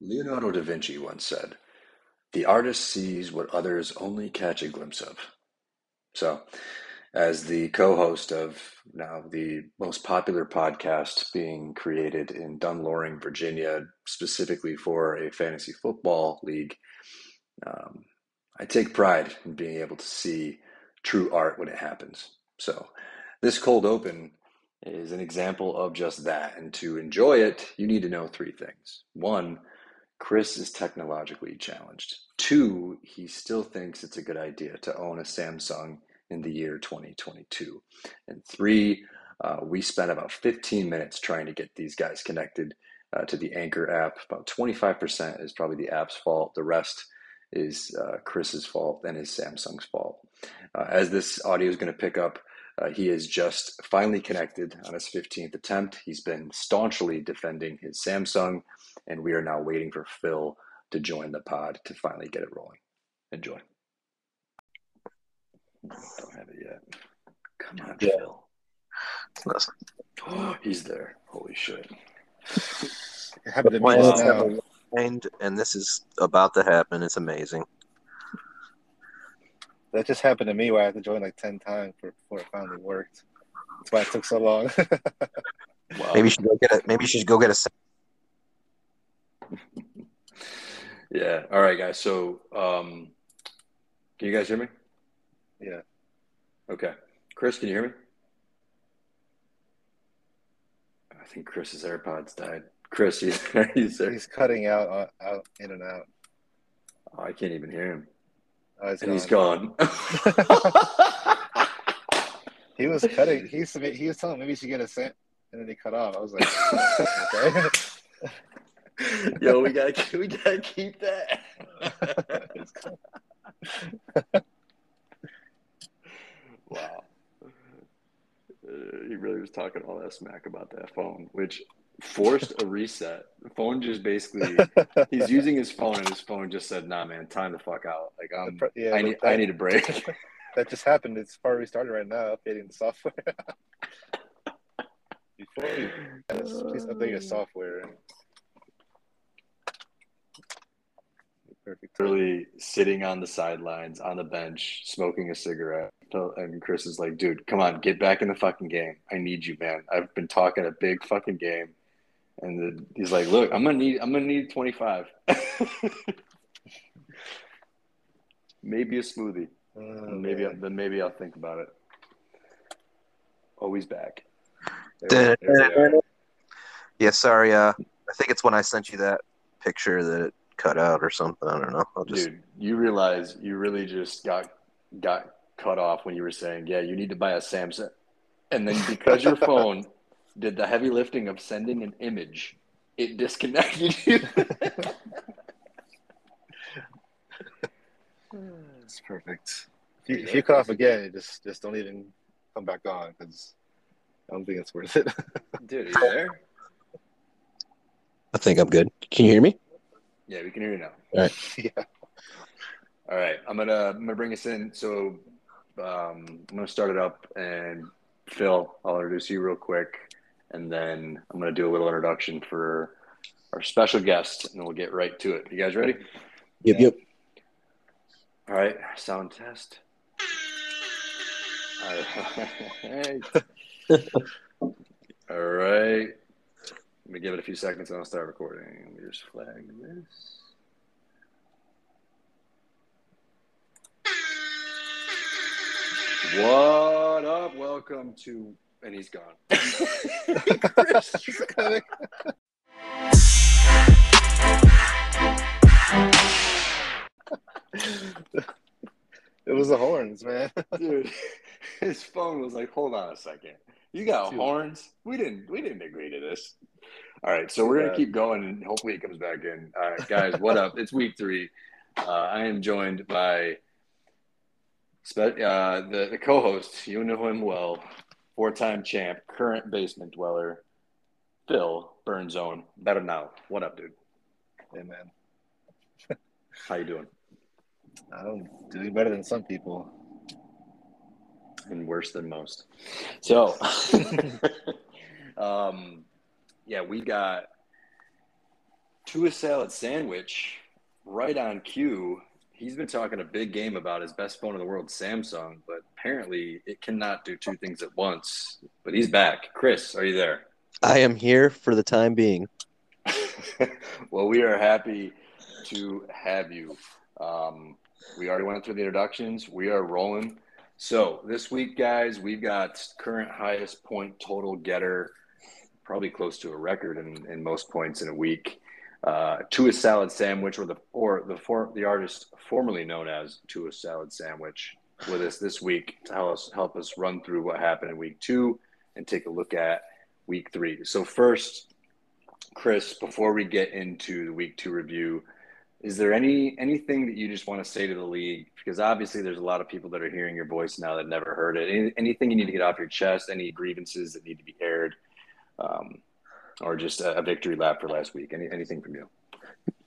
Leonardo da Vinci once said, The artist sees what others only catch a glimpse of. So, as the co host of now the most popular podcast being created in Dunn Loring, Virginia, specifically for a fantasy football league, um, I take pride in being able to see true art when it happens. So, this cold open is an example of just that. And to enjoy it, you need to know three things. One, Chris is technologically challenged. Two, he still thinks it's a good idea to own a Samsung in the year 2022. And three, uh, we spent about 15 minutes trying to get these guys connected uh, to the Anchor app. About 25% is probably the app's fault. The rest is uh, Chris's fault and is Samsung's fault. Uh, as this audio is going to pick up, uh, he is just finally connected on his 15th attempt. He's been staunchly defending his Samsung, and we are now waiting for Phil to join the pod to finally get it rolling. Enjoy. Don't have it yet. Come on, yeah. Phil. Listen. Oh, he's there. Holy shit. It happened to me now. And this is about to happen. It's amazing. That just happened to me where I had to join like 10 times before it finally worked. That's why it took so long. wow. Maybe you should go get it. Maybe you should go get a. yeah. All right, guys. So, um, can you guys hear me? Yeah. Okay. Chris, can you hear me? I think Chris's AirPods died. Chris, he's he's, he's cutting out, uh, out, in and out. Oh, I can't even hear him. Oh, and gone. he's gone. he was cutting. He was, he was telling me maybe he should get a cent, and then he cut off. I was like, okay. Yo, we gotta we gotta keep that. wow. Uh, he really was talking all that smack about that phone, which forced a reset. The phone just basically he's using his phone and his phone just said, "Nah, man, time to fuck out." Like I'm, yeah, I need, that, I need a break. that just happened. It's far restarted right now, updating the software. Before you, please update your software. Perfect. Really sitting on the sidelines on the bench, smoking a cigarette. And Chris is like, dude, come on, get back in the fucking game. I need you, man. I've been talking a big fucking game and the, he's like, "Look, I'm gonna need, I'm gonna need 25. maybe a smoothie. Oh, maybe, I, then maybe I'll think about it. Always back. There, there yeah, sorry. Uh, I think it's when I sent you that picture that it cut out or something. I don't know. I'll just... Dude, you realize you really just got got cut off when you were saying, "Yeah, you need to buy a Samsung," and then because your phone did the heavy lifting of sending an image, it disconnected you. Hmm. It's perfect. If you, if you cut off again, just just don't even come back on because I don't think it's worth it. Dude, are you there? I think I'm good. Can you hear me? Yeah, we can hear you now. All right. yeah. All right. I'm gonna I'm gonna bring us in. So um, I'm gonna start it up and Phil, I'll introduce you real quick and then I'm going to do a little introduction for our special guest, and we'll get right to it. You guys ready? Yep, yep. All right, sound test. All right. All right. Let me give it a few seconds and I'll start recording. Let me just flag this. What up? Welcome to and he's gone. it was the horns, man. Dude, his phone was like, "Hold on a second, you got horns? We didn't, we didn't agree to this." All right, so we're gonna keep going, and hopefully it comes back in. All right, guys, what up? It's week three. Uh, I am joined by uh, the, the co-host. You know him well, four-time champ, current basement dweller, Phil Burnzone. Better now. What up, dude? Hey, man. How you doing? I'm doing better than some people. And worse than most. So, um, yeah, we got Tua salad sandwich, right on cue. He's been talking a big game about his best phone in the world, Samsung, but apparently it cannot do two things at once. But he's back. Chris, are you there? I am here for the time being. well, we are happy to have you. Um, we already went through the introductions. We are rolling. So this week, guys, we've got current highest point total getter, probably close to a record in, in most points in a week. Uh, Tua Salad Sandwich, or the or the for, the artist formerly known as Tua Salad Sandwich, with us this week to help us help us run through what happened in week two and take a look at week three. So first, Chris, before we get into the week two review, is there any anything that you just want to say to the league? Because obviously, there's a lot of people that are hearing your voice now that never heard it. Any, anything you need to get off your chest? Any grievances that need to be aired, um, or just a, a, victory lap for last week? Any, anything from you?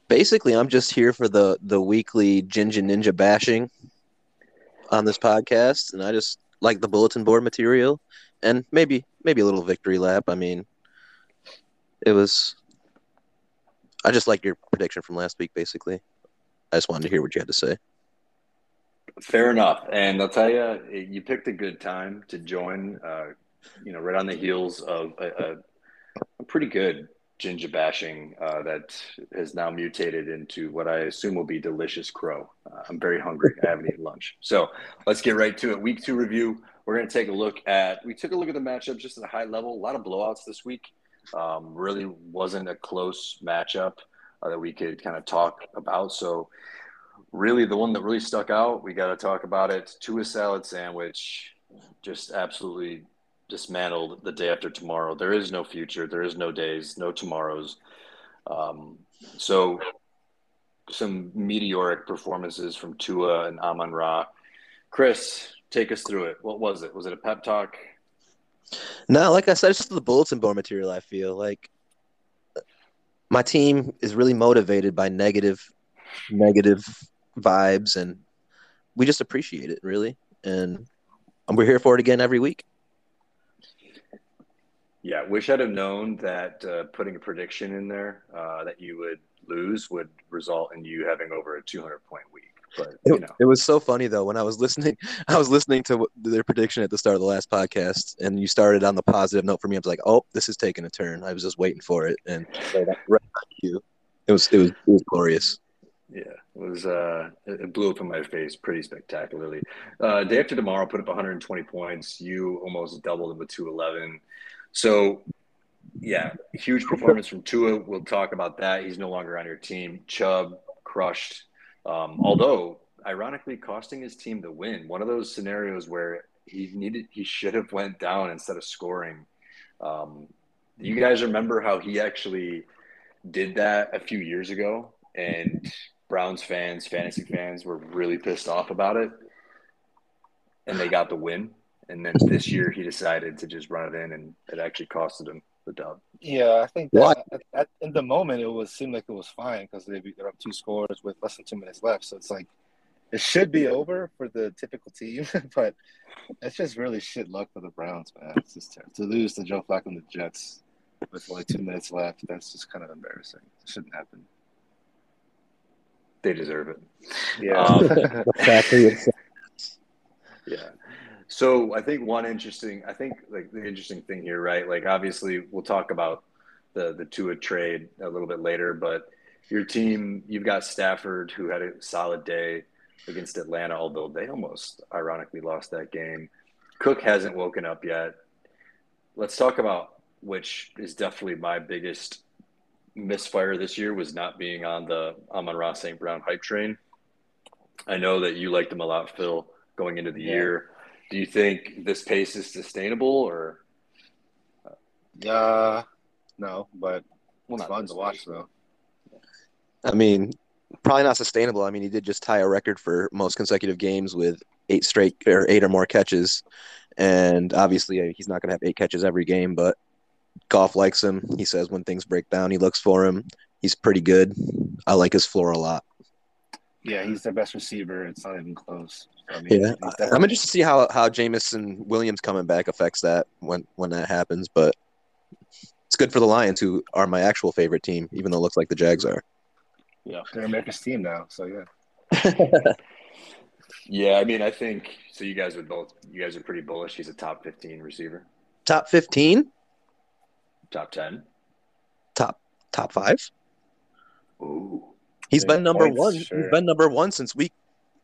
Basically, I'm just here for the the weekly Ginger Ninja bashing on this podcast, and I just like the bulletin board material, and maybe maybe a little victory lap. I mean, it was I just like your prediction from last week, basically. I just wanted to hear what you had to say. Fair enough, and I'll tell you, you picked a good time to join. Uh, you know, right on the heels of a, a, pretty good ginger bashing uh, that has now mutated into what I assume will be delicious crow. Uh, I'm very hungry. I haven't eaten lunch, so let's get right to it. Week two review. We're going to take a look at. We took a look at the matchup just at a high level. A lot of blowouts this week. Um, really wasn't a close matchup uh, that we could kind of talk about. So, really, the one that really stuck out, we got to talk about it. Tua salad sandwich, just absolutely dismantled the day after tomorrow. There is no future. There is no days, no tomorrows. Um, so, some meteoric performances from Tua and Amon Ra. Chris, take us through it. What was it? Was it a pep talk? No, like I said, it's just the bulletin board material. I feel like my team is really motivated by negative, negative vibes, and we just appreciate it really, and we're here for it again every week. Yeah, wish I'd have known that uh, putting a prediction in there uh, that you would lose would result in you having over a 200 point week. But you know. it, was so funny though when I was listening. I was listening to their prediction at the start of the last podcast, and you started on the positive note for me. I was like, "Oh, this is taking a turn." I was just waiting for it, and right you. It was it was it was glorious. Yeah, it was. Uh, it blew up in my face pretty spectacularly. Uh, day after tomorrow, put up 120 points. You almost doubled it with 211. So, yeah, huge performance from Tua. We'll talk about that. He's no longer on your team. Chubb crushed um, although, ironically, costing his team the win. One of those scenarios where he needed, he should have went down instead of scoring. Um, you guys remember how he actually did that a few years ago, and Browns fans, fantasy fans, were really pissed off about it, and they got the win. And then this year, he decided to just run it in, and it actually costed him the dub. Yeah, I think that, at, at, in the moment it was seemed like it was fine because they got up two scores with less than two minutes left. So it's like it should be over for the typical team, but it's just really shit luck for the Browns, man. It's just terrible. to lose to Joe Flacco and the Jets with only two minutes left. That's just kind of embarrassing. It shouldn't happen. They deserve it. Yeah. Um, yeah. So I think one interesting, I think like the interesting thing here, right? Like obviously we'll talk about the the Tua trade a little bit later, but your team, you've got Stafford who had a solid day against Atlanta, although they almost ironically lost that game. Cook hasn't woken up yet. Let's talk about which is definitely my biggest misfire this year was not being on the Amon Ra St. Brown hype train. I know that you liked him a lot, Phil, going into the yeah. year. Do you think this pace is sustainable or? Uh, no, but well, it's fun to watch though. I mean, probably not sustainable. I mean, he did just tie a record for most consecutive games with eight straight or eight or more catches, and obviously uh, he's not going to have eight catches every game. But Goff likes him. He says when things break down, he looks for him. He's pretty good. I like his floor a lot. Yeah, he's their best receiver. It's not even close. I mean, yeah, I'm interested to see how how Jameson Williams coming back affects that when when that happens. But it's good for the Lions, who are my actual favorite team, even though it looks like the Jags are. Yeah, they're America's team now, so yeah. yeah, I mean, I think so. You guys would both. You guys are pretty bullish. He's a top fifteen receiver. Top fifteen. Top ten. Top top five. Ooh. He's been number points, one. Sure. He's been number one since week.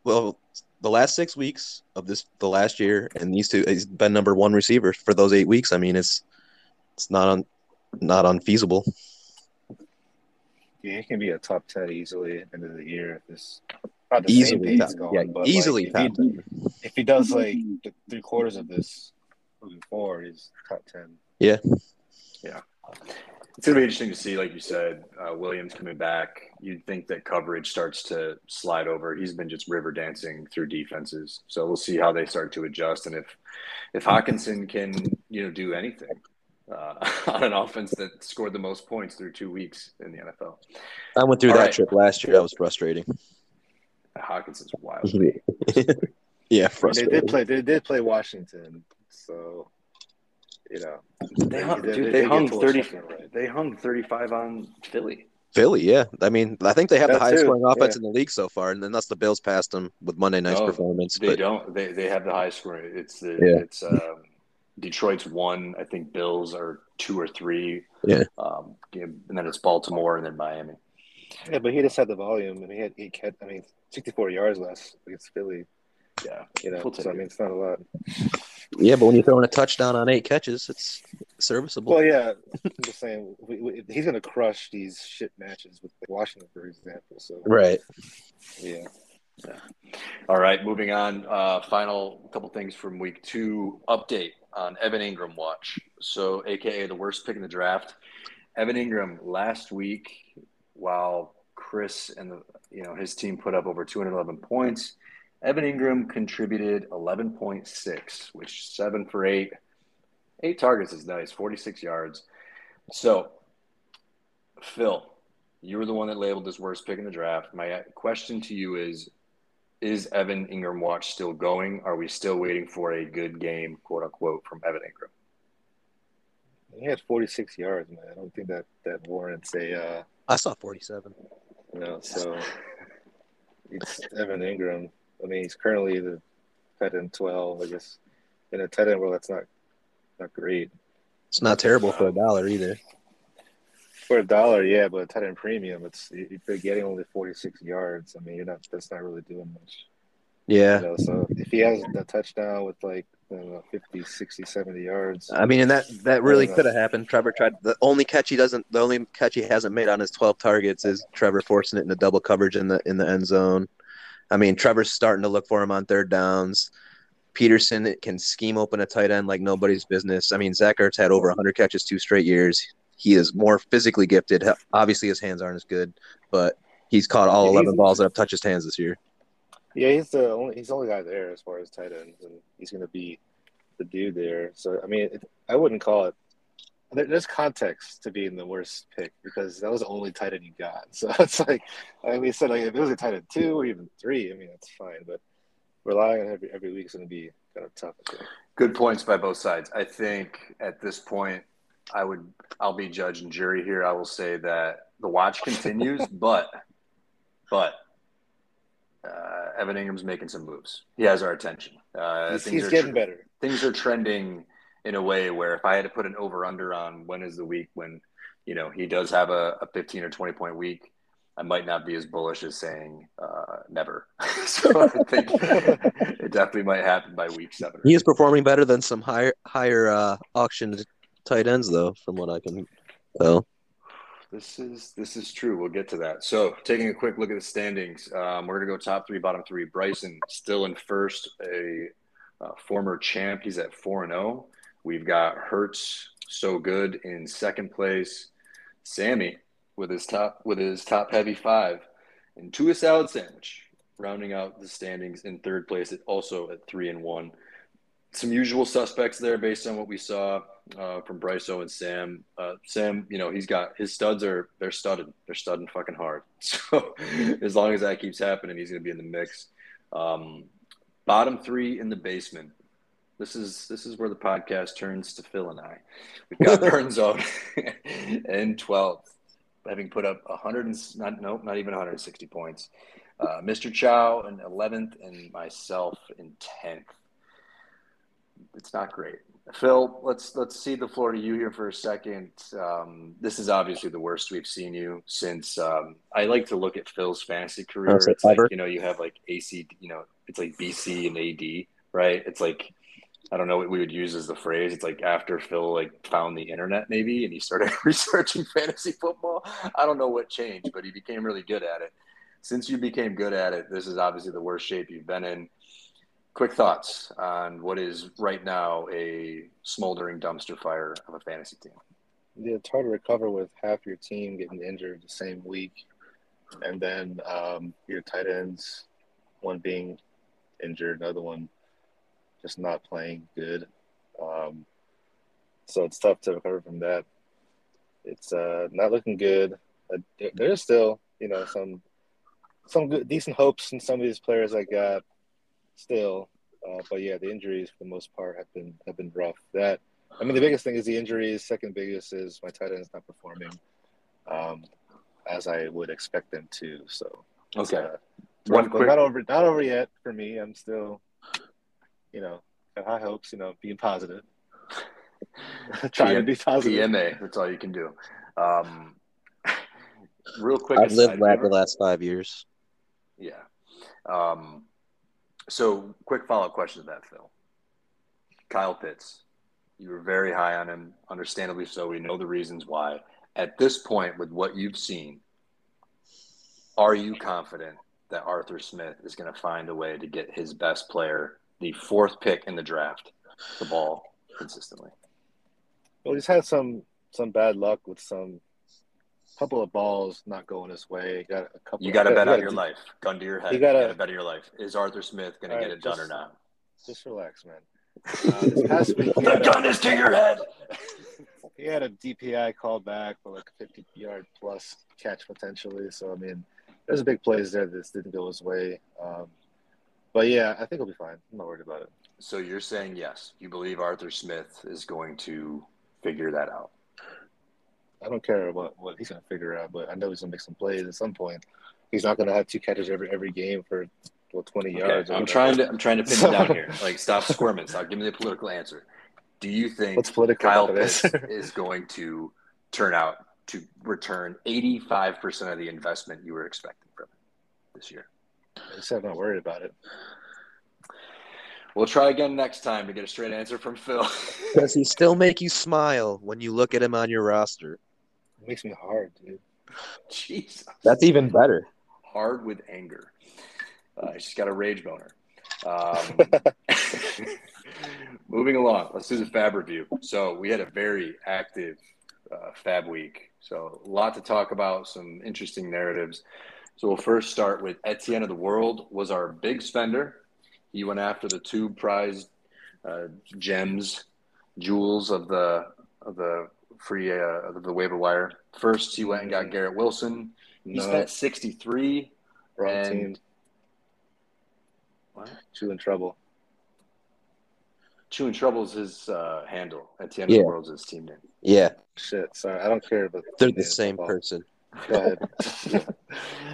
Well, the last six weeks of this, the last year, and these two, he's been number one receiver for those eight weeks. I mean, it's it's not un, not unfeasible. Yeah, he can be a top ten easily at the end of the year if this not the easily top, yeah, but easily like, if, he, if he does like three quarters of this moving forward, he's top ten. Yeah, yeah. It's gonna be interesting to see, like you said, uh, Williams coming back. You'd think that coverage starts to slide over. He's been just river dancing through defenses, so we'll see how they start to adjust and if if Hockenson can you know do anything uh, on an offense that scored the most points through two weeks in the NFL. I went through All that right. trip last year. That was frustrating. Hockenson's wild. yeah, frustrating. They did play. They did play Washington, so you know they hung, they, dude, they, they hung thirty. Right. They hung thirty-five on Philly. Philly, yeah. I mean, I think they have that the highest too. scoring offense yeah. in the league so far, and then that's the Bills passed them with Monday night's no, performance. They but... don't. They they have the highest scoring. It's the yeah. it's um, Detroit's one. I think Bills are two or three. Yeah. Um, and then it's Baltimore and then Miami. Yeah, but he just had the volume, and he had he had I mean, sixty-four yards less against Philly. Yeah, you know, so I mean, it's not a lot. Yeah, but when you're throwing a touchdown on eight catches, it's serviceable. Well, yeah, I'm just saying we, we, he's going to crush these shit matches with Washington, for example. So right, yeah. Yeah. All right, moving on. Uh, final couple things from week two. Update on Evan Ingram watch. So, AKA the worst pick in the draft. Evan Ingram last week, while Chris and the you know his team put up over 211 points, Evan Ingram contributed 11.6, which seven for eight. Eight targets is nice, 46 yards. So, Phil, you were the one that labeled this worst pick in the draft. My question to you is Is Evan Ingram watch still going? Are we still waiting for a good game, quote unquote, from Evan Ingram? He had 46 yards, man. I don't think that, that warrants a. Uh, I saw 47. No, so it's Evan Engram. I mean, he's currently the tight end twelve. I guess in a tight end world, that's not not great. It's not terrible for a dollar either. For a dollar, yeah, but tight end premium, it's if you're getting only forty six yards. I mean, you're not. That's not really doing much. Yeah. You know, so if he has a touchdown with like know, 50, 60, 70 yards. I mean, and that that really could have happened. Trevor tried the only catch he doesn't the only catch he hasn't made on his 12 targets is Trevor forcing it into double coverage in the in the end zone. I mean, Trevor's starting to look for him on third downs. Pederson can scheme open a tight end like nobody's business. I mean, Zach Ertz had over 100 catches two straight years. He is more physically gifted. Obviously, his hands aren't as good, but he's caught all 11 balls that have touched his hands this year. Yeah, he's the only he's the only guy there as far as tight ends, and he's going to be the dude there. So I mean, it, I wouldn't call it there's context to being the worst pick because that was the only tight end you got. So it's like, I mean, said like if it was a tight end two or even three, I mean that's fine. But relying on every every week is going to be kind of tough. Good points by both sides. I think at this point, I would I'll be judge and jury here. I will say that the watch continues, but but uh, Evan Ingram's making some moves. He has our attention. Uh, he's, he's getting better. Things are trending in a way where if I had to put an over under on when is the week when, you know, he does have a, a 15 or 20 point week, I might not be as bullish as saying uh, never. so I think it definitely might happen by week seven. He is performing better than some higher higher uh, auctioned tight ends, though, from what I can tell. This is this is true. We'll get to that. So, taking a quick look at the standings, um, we're gonna go top three, bottom three. Bryson still in first, a uh, former champ. He's at four and zero. We've got Hertz so good in second place. Sammy with his top with his top heavy five, and Tua salad sandwich rounding out the standings in third place. It also at three and one. Some usual suspects there based on what we saw uh, from Bryso and Sam. Uh, Sam, you know, he's got his studs are they're studded. They're studding fucking hard. So as long as that keeps happening, he's going to be in the mix. Um, bottom three in the basement This is this is where the podcast turns to Phil and I. We've got Burn Zone in 12th, having put up 100 and not nope, not even 160 points. Uh, Mr. Chow in 11th, and myself in 10th. It's not great. Phil, let's let's cede the floor to you here for a second. Um, this is obviously the worst we've seen you since. Um, I like to look at Phil's fantasy career. It's like you know you have like AC, you know, it's like BC and AD, right? It's like I don't know what we would use as the phrase. It's like after Phil like found the internet maybe and he started researching fantasy football. I don't know what changed, but he became really good at it. Since you became good at it, this is obviously the worst shape you've been in. Quick thoughts on what is right now a smoldering dumpster fire of a fantasy team. Yeah, it's hard to recover with half your team getting injured the same week, and then um, your tight ends, one being injured, another one just not playing good. Um, so it's tough to recover from that. It's uh, not looking good. Uh, there's still, you know, some some good, decent hopes in some of these players I got still. Uh, but yeah, the injuries for the most part have been have been rough. That I mean, the biggest thing is the injuries. Second biggest is my tight end is not performing um, as I would expect them to. So okay, uh, one quick... not over not over yet for me. I'm still you know, have high hopes, you know, being positive. Trying to be positive. PMA, that's all you can do. Um, real quick, I've lived that the last five years. Yeah. Um, so, quick follow up question to that, Phil. Kyle Pitts, you were very high on him, understandably so. We know the reasons why. At this point, with what you've seen, are you confident that Arthur Smith is going to find a way to get his best player the fourth pick in the draft the ball consistently. Well, he's had some some bad luck with some couple of balls not going his way. Got a couple. You got to bet on your life. Gun to your head. You got to bet on your life. Is Arthur Smith going right, to get it just, done or not? Just relax, man. Uh, this past week, the gun is to your head. he had a DPI call back for like 50 yard plus catch potentially. So I mean, there's a big plays there that didn't go his way. Um, but yeah, I think he'll be fine. I'm not worried about it. So you're saying yes, you believe Arthur Smith is going to figure that out. I don't care what what he's going to figure out, but I know he's going to make some plays at some point. He's not going to have two catches every every game for well, 20 yards. I'm trying to I'm trying to pin you down here. Like stop squirming. Stop. Give me the political answer. Do you think What's political Kyle Pitts is going to turn out to return 85% of the investment you were expecting from him this year? I said I'm not worried about it. We'll try again next time to get a straight answer from Phil. Does he still make you smile when you look at him on your roster? It makes me hard, dude. Jesus. That's even better. Hard with anger. Uh, she's got a rage boner. Um, moving along, let's do the Fab review. So we had a very active uh, Fab week. So a lot to talk about, some interesting narratives. So we'll first start with Etienne of the World was our big spender. He went after the two prized uh, gems, jewels of the of the free uh, of the waiver wire. First, he went and got Garrett Wilson. He no. spent sixty three. Wrong and... team. What? Chew in trouble. Two in trouble is his uh, handle. Etienne yeah. of the World is his team name. Yeah. Shit. Sorry, I don't care about. They're the same person. Go ahead.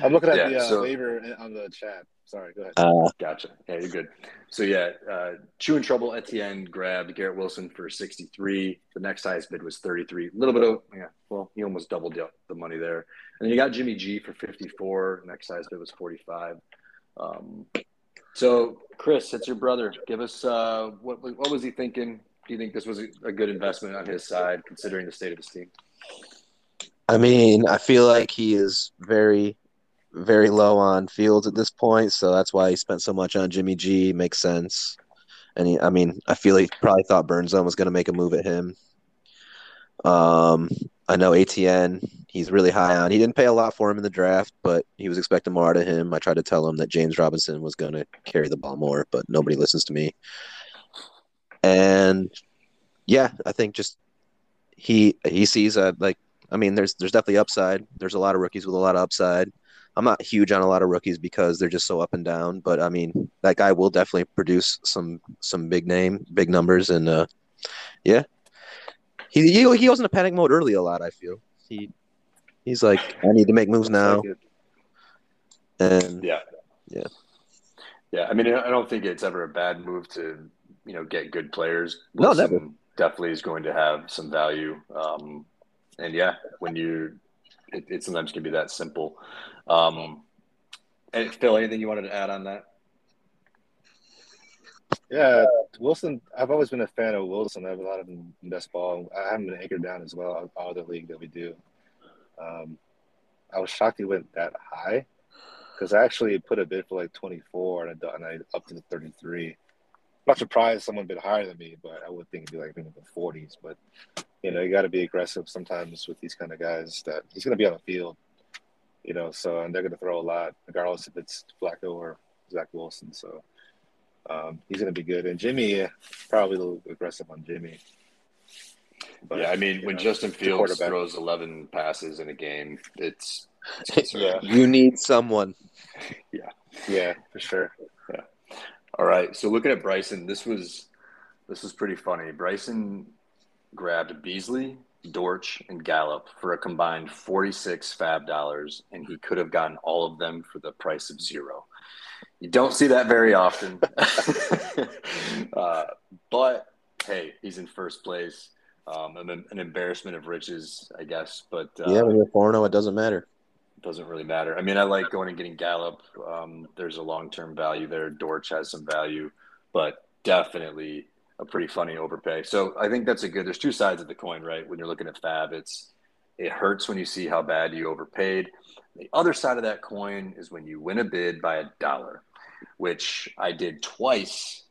I'm looking at yeah, the uh, so, waiver on the chat. Sorry, go ahead. Uh, gotcha. Yeah, you're good. So yeah, uh, Chew in Trouble Etienne grabbed Garrett Wilson for 63. The next highest bid was 33. A little bit of yeah. Well, he almost doubled the, the money there. And then you got Jimmy G for 54. Next highest bid was 45. Um, so Chris, it's your brother. Give us uh, what what was he thinking? Do you think this was a, a good investment on his side, considering the state of his team? I mean, I feel like he is very, very low on Fields at this point, so that's why he spent so much on Jimmy G. Makes sense. And he, I mean, I feel he probably thought Burnzone was going to make a move at him. Um, I know Etienne, he's really high on. He didn't pay a lot for him in the draft, but he was expecting more out of him. I tried to tell him that James Robinson was going to carry the ball more, but nobody listens to me. And yeah, I think just he he sees a like I mean, there's there's definitely upside. There's a lot of rookies with a lot of upside. I'm not huge on a lot of rookies because they're just so up and down. But I mean, that guy will definitely produce some some big name, big numbers, and uh, yeah, he he he was in a panic mode early a lot. I feel he he's like, I need to make moves now, and Yeah. Yeah. Yeah. I mean, I don't think it's ever a bad move to, you know, get good players. No, Wilson never. Definitely is going to have some value. Um, and yeah, when you, it, it sometimes can be that simple. Um, and Phil, anything you wanted to add on that? Yeah, Wilson. I've always been a fan of Wilson. I have a lot of him in best ball. I haven't been anchored down as well. All the league that we do. Um, I was shocked he went that high because I actually put a bid for like 24 and I, and I up to the 33. not surprised someone bid higher than me, but I would think it'd be like in the 40s. But you know, you got to be aggressive sometimes with these kind of guys. That he's going to be on the field, you know. So and they're going to throw a lot, regardless if it's Flacco or Zach Wilson. So um, he's going to be good. And Jimmy, uh, probably a little aggressive on Jimmy. But, yeah. I mean, when know, Justin it's Fields throws 11 passes in a game, it's, it's. Yeah. you need someone. yeah, Yeah, for sure. Yeah. All right. So looking at Bryson, this was this was pretty funny. Bryson grabbed Beasley, Dortch, and Gallup for a combined forty-six fab dollars, and he could have gotten all of them for the price of zero. You don't see that very often, uh, but hey, he's in first place. Um, an, an embarrassment of riches, I guess, but uh, yeah, when you're four zero, it doesn't matter. doesn't really matter. I mean, I like going and getting Gallup. Um, there's a long term value there. Dortch has some value, but definitely a pretty funny overpay. So I think that's a good. There's two sides of the coin, right? When you're looking at Fab, it's it hurts when you see how bad you overpaid. The other side of that coin is when you win a bid by a dollar, which I did twice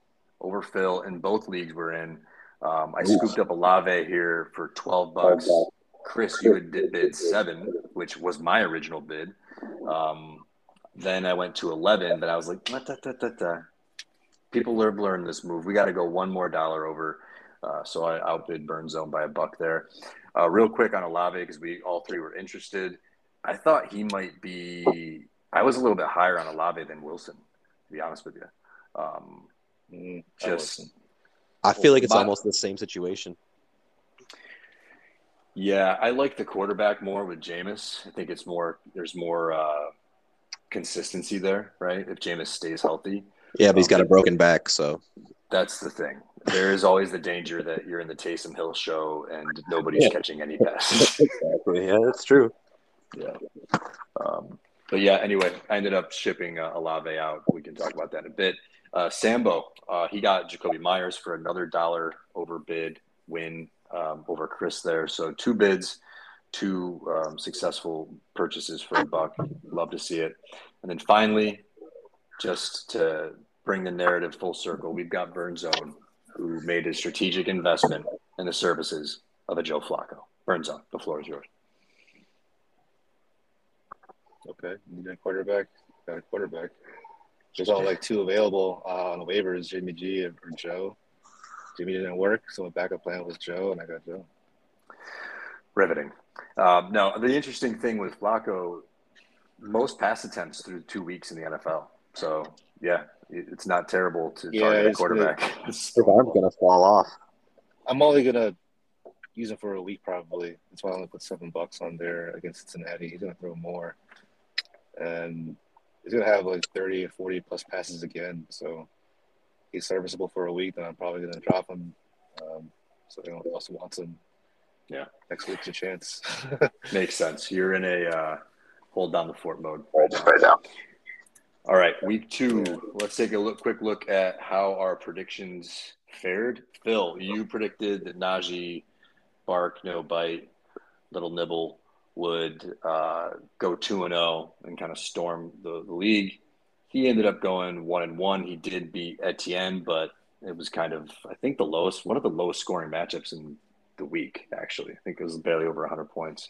over Phil in both leagues we're in. Um, I Oof. scooped up Olave here for 12 bucks. Chris, you had bid, bid seven, which was my original bid. Um, then I went to 11, but I was like, da, da, da. People have learned this move. We got to go one more dollar over. Uh, so I outbid Burn Zone by a buck there. Uh, real quick on Olave, because we all three were interested. I thought he might be, I was a little bit higher on Olave than Wilson, to be honest with you. Um, Mm, just, wasn't. I feel like it's My- almost the same situation. Yeah, I like the quarterback more with Jameis. I think it's more there's more uh, consistency there, right? If Jameis stays healthy, Yeah, but he's got a broken back, so that's the thing. There is always the danger that you're in the Taysom Hill show and nobody's Yeah. catching any passes. exactly. Yeah, that's true. yeah. Um, but yeah, anyway, I ended up shipping uh, Olave out. We can talk about that in a bit. Uh, Sambo, uh, he got Jakobi Meyers for another dollar over bid win um, over Chris there. So two bids, two um, successful purchases for a buck. Love to see it. And then finally, just to bring the narrative full circle, we've got Burn Zone, who made a strategic investment in the services of a Joe Flacco. Burn Zone, the floor is yours. Okay, need a quarterback. Got a quarterback. There's all like two available uh, on the waivers: Jimmy G or Joe. Jimmy didn't work, so my backup plan was Joe, and I got Joe. Riveting. Um, no, the interesting thing with Flacco, most pass attempts through two weeks in the NFL. So yeah, it's not terrible to Yeah, target a it's quarterback. I'm gonna fall off. I'm only gonna use him for a week probably. That's why I only put seven bucks on there against Cincinnati. He's gonna throw more, and he's gonna have like 30 or 40 plus passes again. So he's serviceable for a week. Then I'm probably gonna drop him. Um, so they don't also want him. Yeah. next week's a chance. Makes sense. You're in a uh, hold down the fort mode right now. All right, week two. Let's take a look, quick look at how our predictions fared. Phil, you predicted that Najee, bark no bite, little nibble would uh, go two and zero and kind of storm the, the league. He ended up going one and one. He did beat Etienne, but it was kind of I think the lowest, one of the lowest scoring matchups in the week. Actually, I think it was barely over 100 points.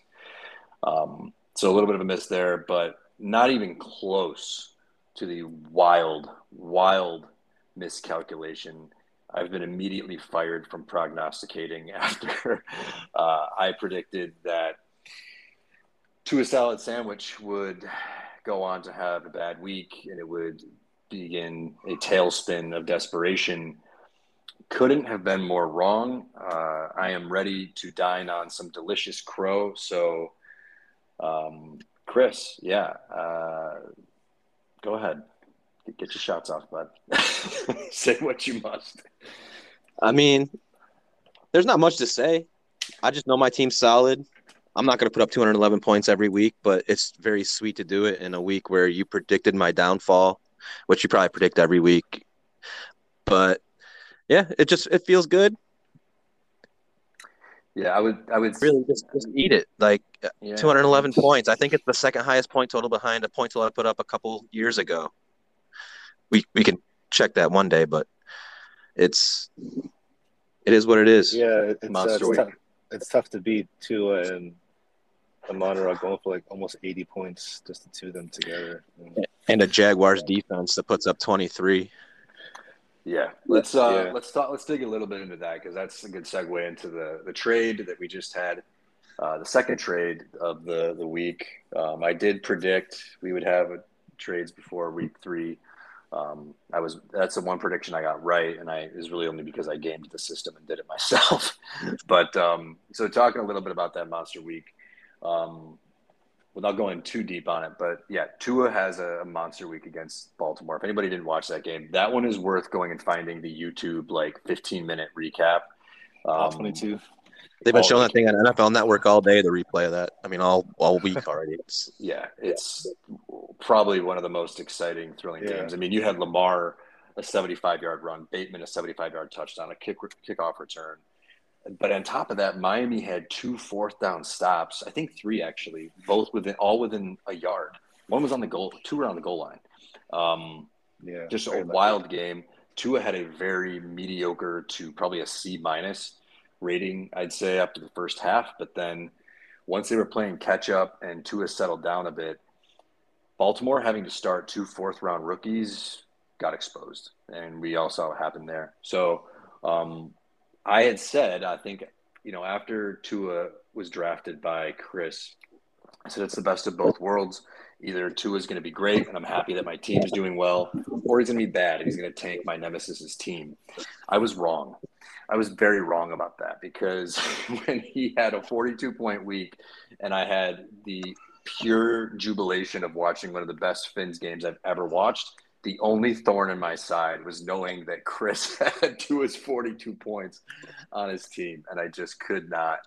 Um, so a little bit of a miss there, but not even close to the wild, wild miscalculation. I've been immediately fired from prognosticating after uh, I predicted that Tua salad sandwich would go on to have a bad week and it would begin a tailspin of desperation. Couldn't have been more wrong. Uh, I am ready to dine on some delicious crow. So, um, Chris, yeah, uh, go ahead. Get, get your shots off, bud. Say what you must. I mean, there's not much to say. I just know my team's solid. I'm not going to put up 211 points every week, but it's very sweet to do it in a week where you predicted my downfall, which you probably predict every week. But yeah, it just it feels good. Yeah, I would I would Really, just, just eat it. Like yeah. 211 points. I think it's the second highest point total behind a point total I put up a couple years ago. We we can check that one day, but it's it is what it is. Yeah, it- it's, uh, it's, week. tough, it's tough to beat Tua and Amon Ra going for like almost 80 points, just the two of them together. And a Jaguars defense that puts up 23. Yeah, let's uh, Yeah. let's talk. Let's dig a little bit into that because that's a good segue into the the trade that we just had, uh, the second trade of the the week. Um, I did predict we would have trades before week three. Um, I was that's the one prediction I got right, and I it was really only because I gamed the system and did it myself. but um, so talking a little bit about that monster week. Um, without going too deep on it, but yeah, Tua has a, a monster week against Baltimore. If anybody didn't watch that game, that one is worth going and finding the YouTube like 15 minute recap. Um, 22. They've been Oh, showing that thing on NFL Network all day. The replay of that. I mean, all all week already. It's, Yeah, it's probably one of the most exciting, thrilling Yeah. games. I mean, you had Lamar a 75 yard run, Bateman a 75 yard touchdown, a kick kickoff return. But on top of that, Miami had two fourth down stops. I think three actually, both within all within a yard. One was on the goal, two were on the goal line. Um, Yeah. just a lucky. wild game. Tua had a very mediocre to probably a C minus rating, I'd say, after the first half. But then once they were playing catch up and Tua settled down a bit, Baltimore having to start two fourth round rookies got exposed. And we all saw what happened there. So um, I had said, I think, you know, after Tua was drafted by Chris, I said it's the best of both worlds. Either Tua is going to be great, and I'm happy that my team is doing well, or he's going to be bad, and he's going to tank my nemesis's team. I was wrong. I was very wrong about that because when he had a 42 point week, and I had the pure jubilation of watching one of the best Finns games I've ever watched. The only thorn in my side was knowing that Chris had Tua's 42 points on his team, and I just could not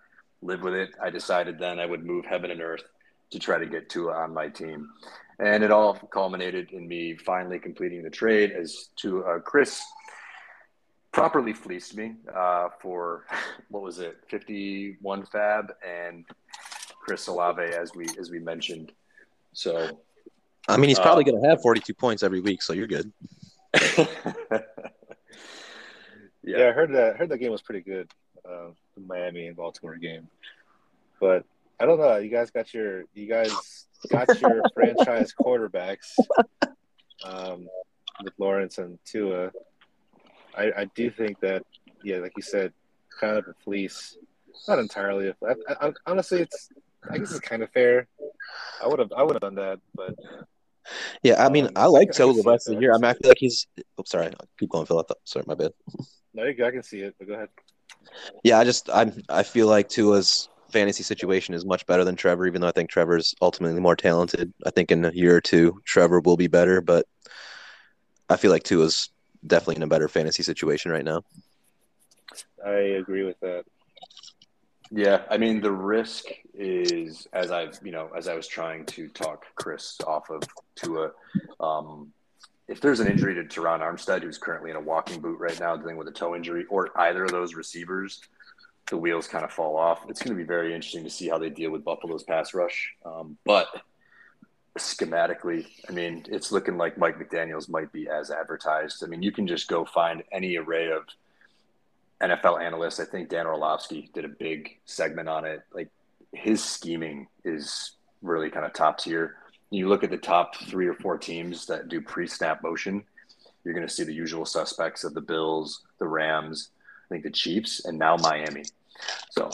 live with it. I decided then I would move heaven and earth to try to get Tua on my team. And it all culminated in me finally completing the trade as to uh, Chris properly fleeced me uh, for what was it, 51 fab and Chris Olave as we as we mentioned. So I mean, he's probably Uh, going to have 42 points every week, so you're good. Yeah, yeah, I heard that. Heard that game was pretty good, uh, the Miami and Baltimore game. But I don't know. You guys got your you guys got your franchise quarterbacks um, with Lawrence and Tua. I, I do think that yeah, like you said, kind of a fleece. Not entirely. I, I, honestly, it's I guess it's kind of fair. I would have I would have done that, but Yeah, I mean, Um, I like I Tua the rest of the year. I'm I feel like he's. Oh, sorry. I'll keep going, Phil. I Sorry, my bad. no, you, I can see it. But go ahead. Yeah, I just I'm I feel like Tua's fantasy situation is much better than Trevor, even though I think Trevor's ultimately more talented. I think in a year or two, Trevor will be better, but I feel like Tua's definitely in a better fantasy situation right now. I agree with that. Yeah, I mean the risk is as I've you know as I was trying to talk Chris off of Tua, um, if there's an injury to Terron Armstead, who's currently in a walking boot right now dealing with a toe injury, or either of those receivers, the wheels kind of fall off. It's going to be very interesting to see how they deal with Buffalo's pass rush. Um, but schematically, I mean, it's looking like Mike McDaniel's might be as advertised. I mean, you can just go find any array of NFL analysts. I think Dan Orlovsky did a big segment on it. Like his scheming is really kind of top tier. You look at the top three or four teams that do pre-snap motion, you're going to see the usual suspects of the Bills, the Rams, I think the Chiefs, and now Miami. So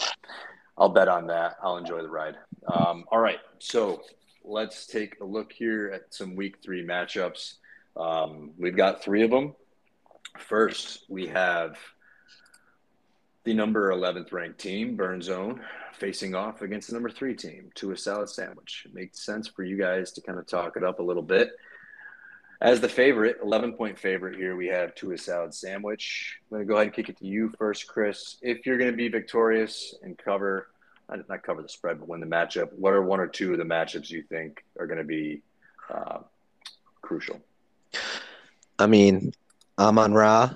I'll bet on that. I'll enjoy the ride. Um, all right. So let's take a look here at some week three matchups. Um, we've got three of them. First, we have the number 11th ranked team, Burn Zone, facing off against the number three team, Tua salad sandwich. It makes sense for you guys to kind of talk it up a little bit. As the favorite, 11 point favorite here, we have Tua salad sandwich. I'm going to go ahead and kick it to you first, Chris. If you're going to be victorious and cover, not cover the spread, but win the matchup, what are one or two of the matchups you think are going to be uh, crucial? I mean, Amon Ra.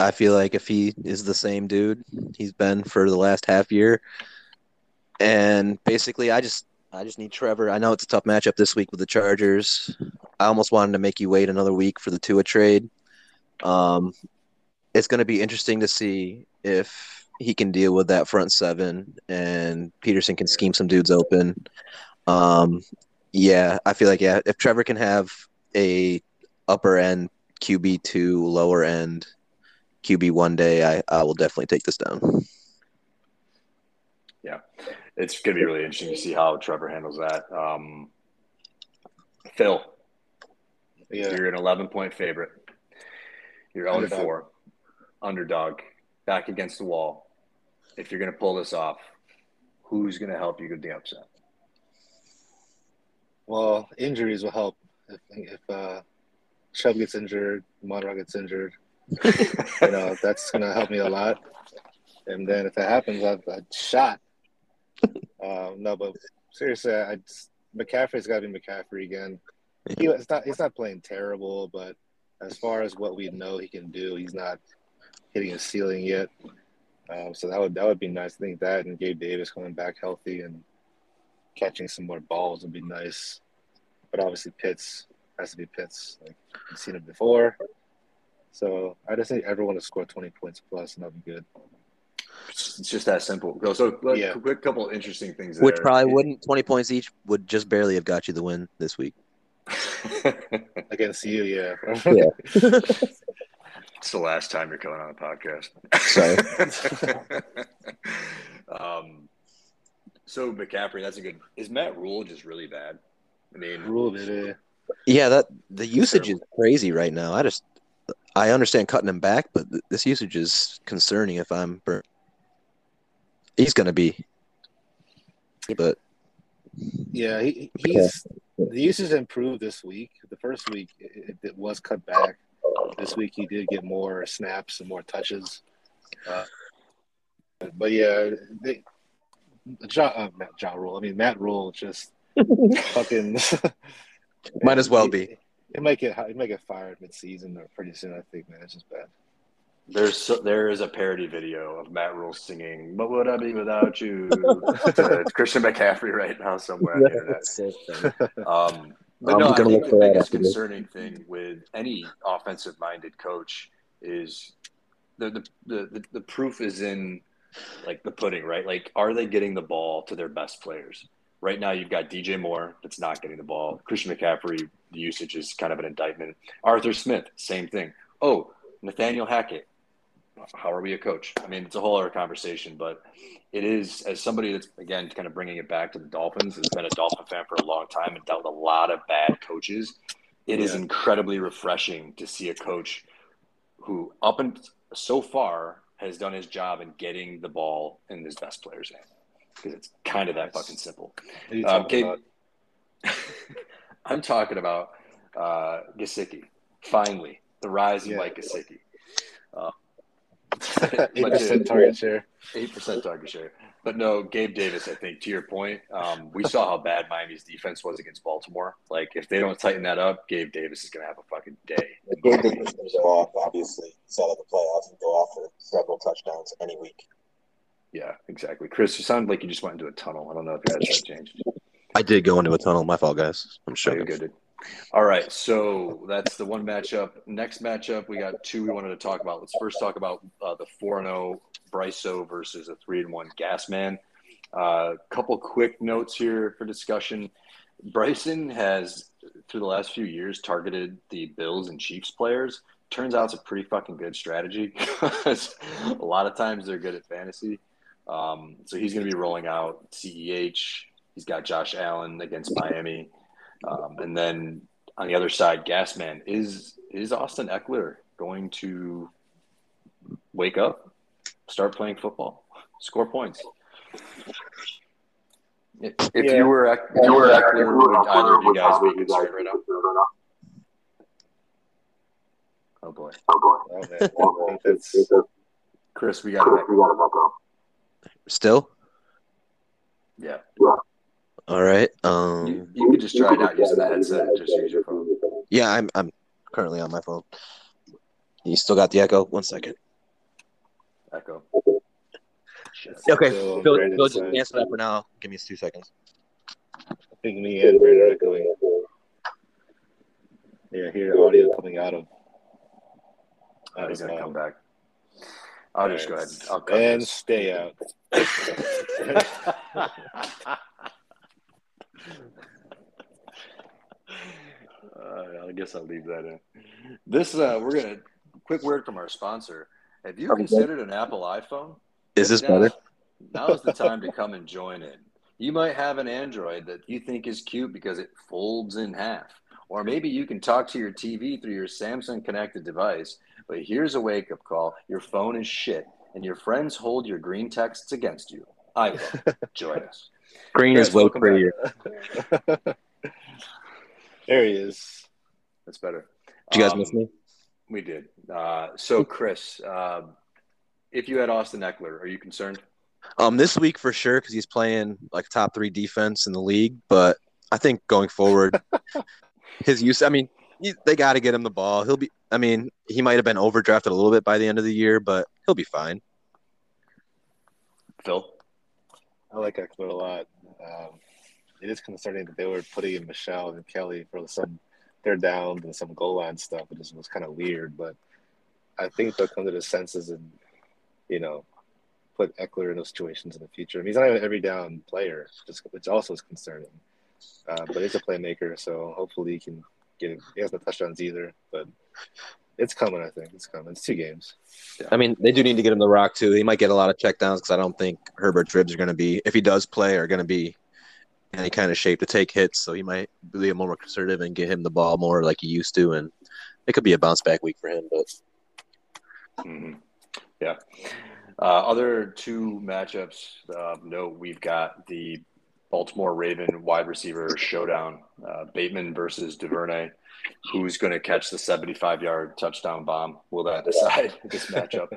I feel like if he is the same dude he's been for the last half year, and basically, I just I just need Trevor. I know it's a tough matchup this week with the Chargers. I almost wanted to make you wait another week for the Tua trade. Um, it's going to be interesting to see if he can deal with that front seven and Pederson can scheme some dudes open. Um, yeah, I feel like yeah, if Trevor can have a upper end QB two, lower end QB one day, I, I will definitely take this down. Yeah, it's going to be really interesting to see how Trevor handles that. Um, Phil, yeah. you're an 11 point favorite. You're 0 4, underdog, back against the wall. If you're going to pull this off, who's going to help you get the upset? Well, injuries will help. If, if uh, Chubb gets injured, Monroe gets injured, you know, that's going to help me a lot. And then if it happens, I've, I've shot. Um, no, but seriously, I just, McCaffrey's got to be McCaffrey again. He, it's not he's not playing terrible, but as far as what we know he can do, he's not hitting his ceiling yet. Um, so that would that would be nice. I think that and Gabe Davis coming back healthy and catching some more balls would be nice. But obviously Pitts has to be Pitts. Like we've seen him before. So I just think everyone to score twenty points plus and that'll be good. It's just that simple. So, yeah. a quick couple interesting things. Which there. probably wouldn't twenty points each would just barely have got you the win this week. Against you, yeah. yeah. it's the last time you're coming on the podcast. Sorry. um, so McCaffrey, that's a good. Is Matt Rhule just really bad? I mean, Rhule did it. Yeah, that the usage is crazy right now. I just I understand cutting him back, but this usage is concerning. If I'm, he's going to be, but yeah, he, he's the usage improved this week. The first week it, it, was cut back. This week he did get more snaps and more touches. Uh, but yeah, they, John, uh, John Rhule. I mean Matt Rhule just fucking might as well be. It might get it might get fired mid season or pretty soon. I think, man, it's just bad. There's so, there is a parody video of Matt Rhule singing "What Would I Be Without You" to Christian McCaffrey right now somewhere on the internet. Um, but no, I think the biggest concerning thing with any offensive-minded coach is the, the the the proof is in like the pudding, right? Like, are they getting the ball to their best players? Right now, you've got DJ Moore that's not getting the ball. Christian McCaffrey, the usage is kind of an indictment. Arthur Smith, same thing. Oh, Nathaniel Hackett. How are we a coach? I mean, it's a whole other conversation, but it is as somebody that's again kind of bringing it back to the Dolphins. Has been a Dolphin fan for a long time and dealt with a lot of bad coaches. It yeah. is incredibly refreshing to see a coach who, up and so far, has done his job in getting the ball in his best players' hands because it's kind of that fucking simple. Um, I'm talking about uh, Gesicki. Finally, the rise of yeah. Mike Gesicki. Uh, eight percent target share. Eight percent target share. But no, Gabe Davis. I think to your point, um, we saw how bad Miami's defense was against Baltimore. Like if they don't tighten that up, Gabe Davis is going to have a fucking day. Gabe Davis can go off, obviously, set of the playoffs and go off for several touchdowns any week. Yeah, exactly. Chris, you sound like you just went into a tunnel. I don't know if you had that changed. I did go into a tunnel. My fault, guys. I'm sure. Oh, good. All right, so that's the one matchup. Next matchup, we got two we wanted to talk about. Let's first talk about uh, the four and zero oh Bryso versus a three and one Gasman. A uh, couple quick notes here for discussion. Bryson has, through the last few years, targeted the Bills and Chiefs players. Turns out it's a pretty fucking good strategy because a lot of times they're good at fantasy. Um, so he's going to be rolling out CEH. He's got Josh Allen against Miami, um, and then on the other side, Gasman is is Austin Ekeler going to wake up, start playing football, score points? If, if Yeah. you were Eck- if you were Ekeler, would either of you guys be concerned right now? Oh boy, Oh, man. I think Chris, we got it. Still, Yeah, all right. you, Um, you could just try it out using the headset. Just use your phone. yeah, I'm I'm currently on my phone. You still got the echo? One second. Echo. Shit. Okay, Still Phil, Phil, just answer that for now. Give me two seconds. I think me and Brandon are echoing. Yeah, I hear audio coming out of. Oh, out he's gonna come back. I'll just go ahead. Alright. I'll cut and this. stay out. Uh, I guess I'll leave that in. This uh, we're gonna quick word from our sponsor. Have you considered an Apple iPhone? Is this Now- better? Now is the time to come and join in. You might have an Android that you think is cute because it folds in half. Or maybe you can talk to your TV through your Samsung connected device. But here's a wake up call your phone is shit, and your friends hold your green texts against you. iPhone, join us. Green Chris, is welcome back. prettier. there he is. That's better. Did you guys Um, miss me? We did. Uh, so, Chris, uh, if you had Austin Ekeler, are you concerned? Um, this week for sure because he's playing like top three defense in the league. But I think going forward, his use. I mean, he, they got to get him the ball. He'll be. I mean, he might have been overdrafted a little bit by the end of the year, but he'll be fine. Phil? I like Ekeler a lot. Um, it is concerning that they were putting in Michel and Kelley for some third downs and some goal line stuff. It just was kind of weird, but I think they'll come to their senses and you know put Ekeler in those situations in the future. I mean, he's not an every down player, which also is concerning. Uh, but he's a playmaker, so hopefully he can get. It. He has no touchdowns either, but it's coming. I think it's coming. It's two games. I mean, they do need to get him the rock too. He might get a lot of checkdowns because I don't think Herbert's ribs are going to be, if he does play, are going to be any kind of shape to take hits. So he might be a more conservative and get him the ball more like he used to, and it could be a bounce back week for him. But hmm Yeah. Uh, other two matchups of note, we've got the Baltimore Raven wide receiver showdown, uh, Bateman versus Duvernay. Who's going to catch the 75 yard touchdown bomb? Will that decide this matchup?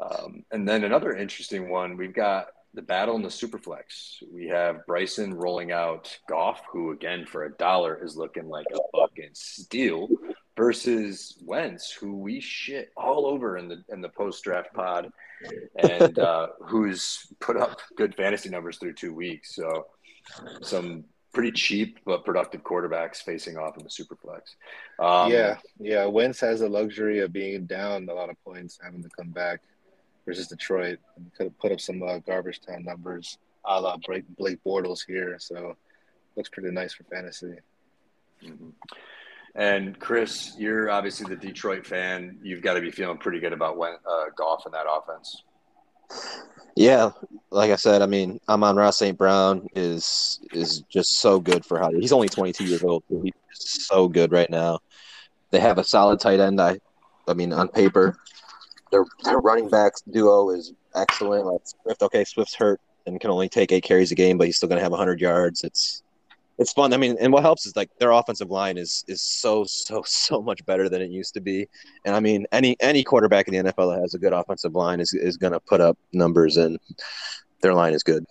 Um, and then another interesting one, we've got the battle in the Superflex. We have Bryson rolling out Goff, who again for a dollar is looking like a fucking steal, versus Wentz, who we shit all over in the in the post draft pod, and uh, who's put up good fantasy numbers through two weeks. So some pretty cheap but productive quarterbacks facing off in the Superflex. Um, yeah, yeah. Wentz has the luxury of being down a lot of points, having to come back versus Detroit. And could have put up some uh, garbage time numbers, a la Blake, Bortles here. So looks pretty nice for fantasy. Mhm. And Chris, you're obviously the Detroit fan. You've got to be feeling pretty good about when uh, Goff and that offense. yeah, like I said, I mean, Amon-Ra St. Brown is is just so good for how he's only 22 years old. He's so good right now. They have a solid tight end. I, I mean, on paper, their their running backs duo is excellent. Like Swift, okay, Swift's hurt and can only take eight carries a game, but he's still going to have 100 yards. It's it's fun. I mean, and what helps is like their offensive line is is so so so much better than it used to be. And I mean, any any quarterback in the NFL that has a good offensive line is is going to put up numbers, and their line is good.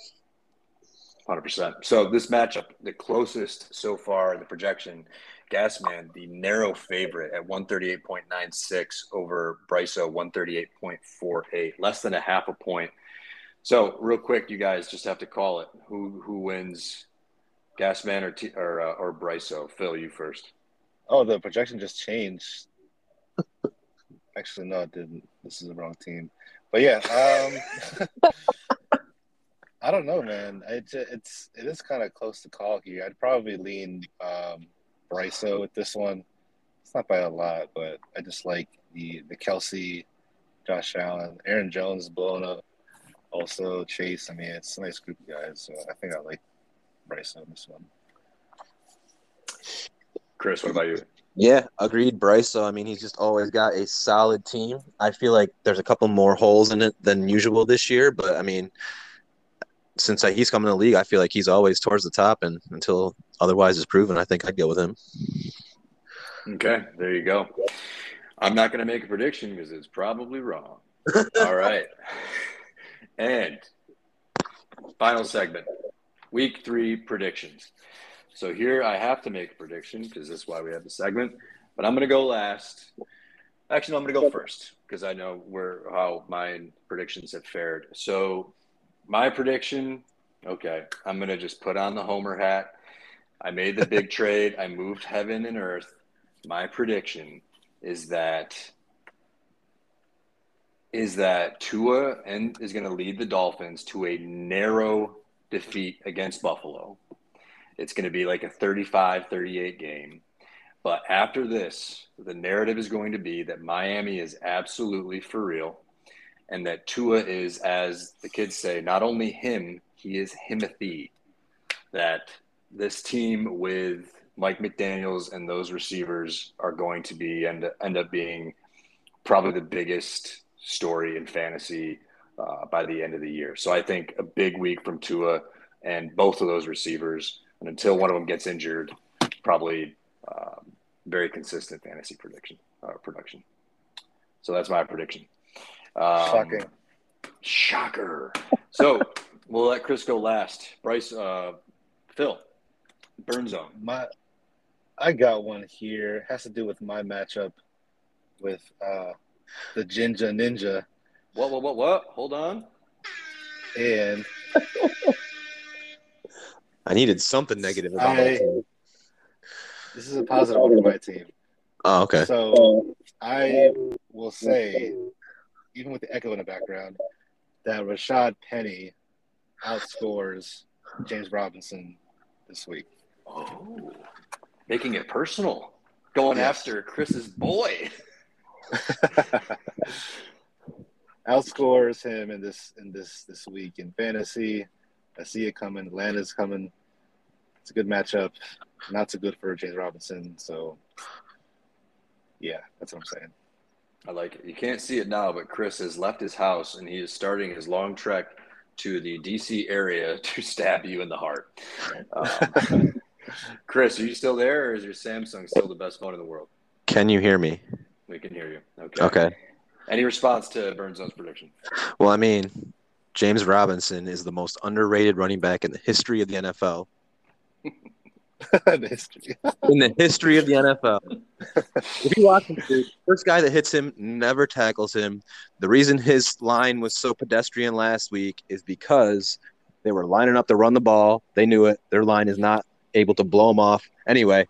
100%. So this matchup, the closest so far, in the projection, Gasman, the narrow favorite at 138.96 over Bryso, 138.48, less than a half a point. So real quick, you guys just have to call it. Who who wins, Gasman or T, or uh, or Bryso? Phil, you first. Oh, the projection just changed. Actually, no, it didn't. This is the wrong team. But yeah, um, I don't know, man. It's it's it is kind of close to call here. I'd probably lean um, Bryso with this one. It's not by a lot, but I just like the the Kelce, Josh Allen, Aaron Jones blowing up. Also Chase. I mean, it's a nice group of guys. So I think I like Bryce on this one. Chris, what about you? Yeah, agreed, Bryce. So I mean, he's just always got a solid team. I feel like there's a couple more holes in it than usual this year, but I mean, since he's coming to the league, I feel like he's always towards the top, and until otherwise is proven, I think I'd go with him. Okay, there you go. I'm not going to make a prediction because it's probably wrong. All right. And final segment week three predictions. So here I have to make a prediction because that's why we have the segment. But I'm going to go last. Actually, no, I'm going to go first because I know where how my predictions have fared. So my prediction, okay, I'm going to just put on the homer hat. I made the big trade. I moved heaven and earth. My prediction is that is that Tua and is going to lead the Dolphins to a narrow defeat against Buffalo. It's going to be like a 35-38 game. But after this, the narrative is going to be that Miami is absolutely for real and that Tua is, as the kids say, not only him, he is Himothy. That this team with Mike McDaniels and those receivers are going to be end, end up being probably the biggest story in fantasy uh, by the end of the year. So I think a big week from Tua and both of those receivers. And until one of them gets injured, probably uh, very consistent fantasy prediction uh, production. So that's my prediction. Um, Shocking. Shocker. So we'll let Chris go last. Bryce, uh, Phil, burn zone. My, I got one here. It has to do with my matchup with uh, the Jinja Ninja. What? What? What? What? Hold on. And I needed something negative about I, This is a positive one for my team. Oh, okay. So I will say even with the echo in the background, that Rashad Penny outscores James Robinson this week. Oh, making it personal, going yes. after Chris's boy. outscores him in this in this this week in fantasy. I see it coming. Atlanta's coming. It's a good matchup. Not so good for James Robinson. So, yeah, that's what I'm saying. I like it. You can't see it now, but Chris has left his house and he is starting his long trek to the DC area to stab you in the heart. Um, Chris, are you still there, or is your Samsung still the best phone in the world? Can you hear me? We can hear you. Okay. Okay. Any response to Burnzone's prediction? Well, I mean, James Robinson is the most underrated running back in the history of the NFL. in the history of the NFL. if you watch him, dude, first guy that hits him never tackles him. The reason his line was so pedestrian last week is because they were lining up to run the ball. They knew it. Their line is not able to blow him off. Anyway,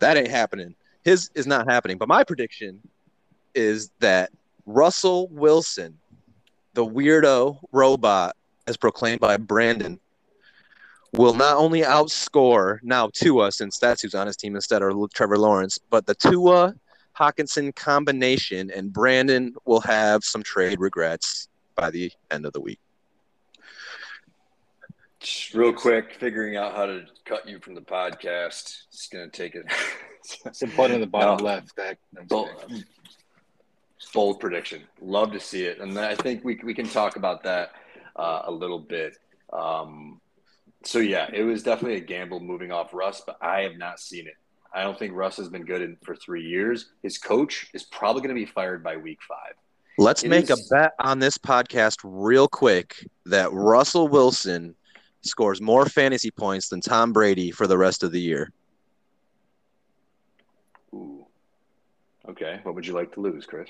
that ain't happening. His is not happening. But my prediction is that Russell Wilson, the weirdo robot, as proclaimed by Brandon, will not only outscore now Tua, since that's who's on his team instead of Trevor Lawrence, but the Tua Hockenson combination, and Brandon will have some trade regrets by the end of the week. Just real quick, figuring out how to cut you from the podcast. It's going to take it. it's a button in the bottom no. left. That, bold, prediction. Love to see it, and I think we we can talk about that uh, a little bit. Um, so yeah, it was definitely a gamble moving off Russ, but I have not seen it. I don't think Russ has been good in, for three years. His coach is probably going to be fired by week five. Let's it make is... a bet on this podcast real quick that Russell Wilson scores more fantasy points than Tom Brady for the rest of the year. Ooh. Okay. What would you like to lose, Chris?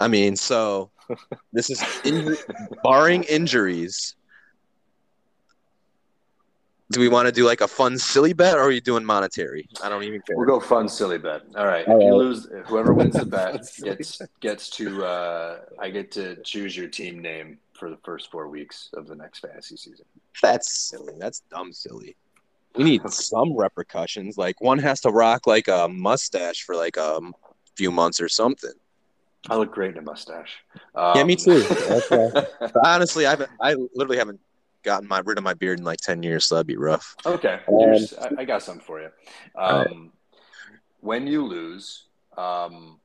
I mean, so this is in, barring injuries do we want to do like a fun silly bet or are you doing monetary? I don't even care. We'll go fun silly bet. All right. All if you lose whoever wins the bet gets gets to uh I get to choose your team name for the first four weeks of the next fantasy season. That's silly. That's dumb silly. We need some repercussions. Like one has to rock like a mustache for like a few months or something. I look great in a mustache. Um, yeah, me too. honestly, I haven't. I literally haven't gotten my rid of my beard in like ten years, so that'd be rough. Okay, Um, I, I got something for you. All Um, When you lose, um,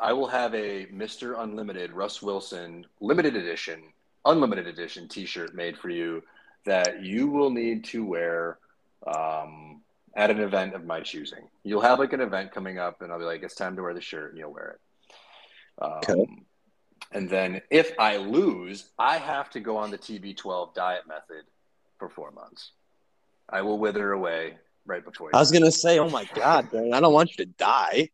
I will have a Mr. Unlimited Russ Wilson limited edition, unlimited edition T-shirt made for you that you will need to wear um, at an event of my choosing. You'll have like an event coming up, and I'll be like, "It's time to wear the shirt," and you'll wear it. Um, Okay. And then if I lose, I have to go on the TB12 diet method for four months. I will wither away right before. you. I was gonna say, oh my god, man, I don't want you to die.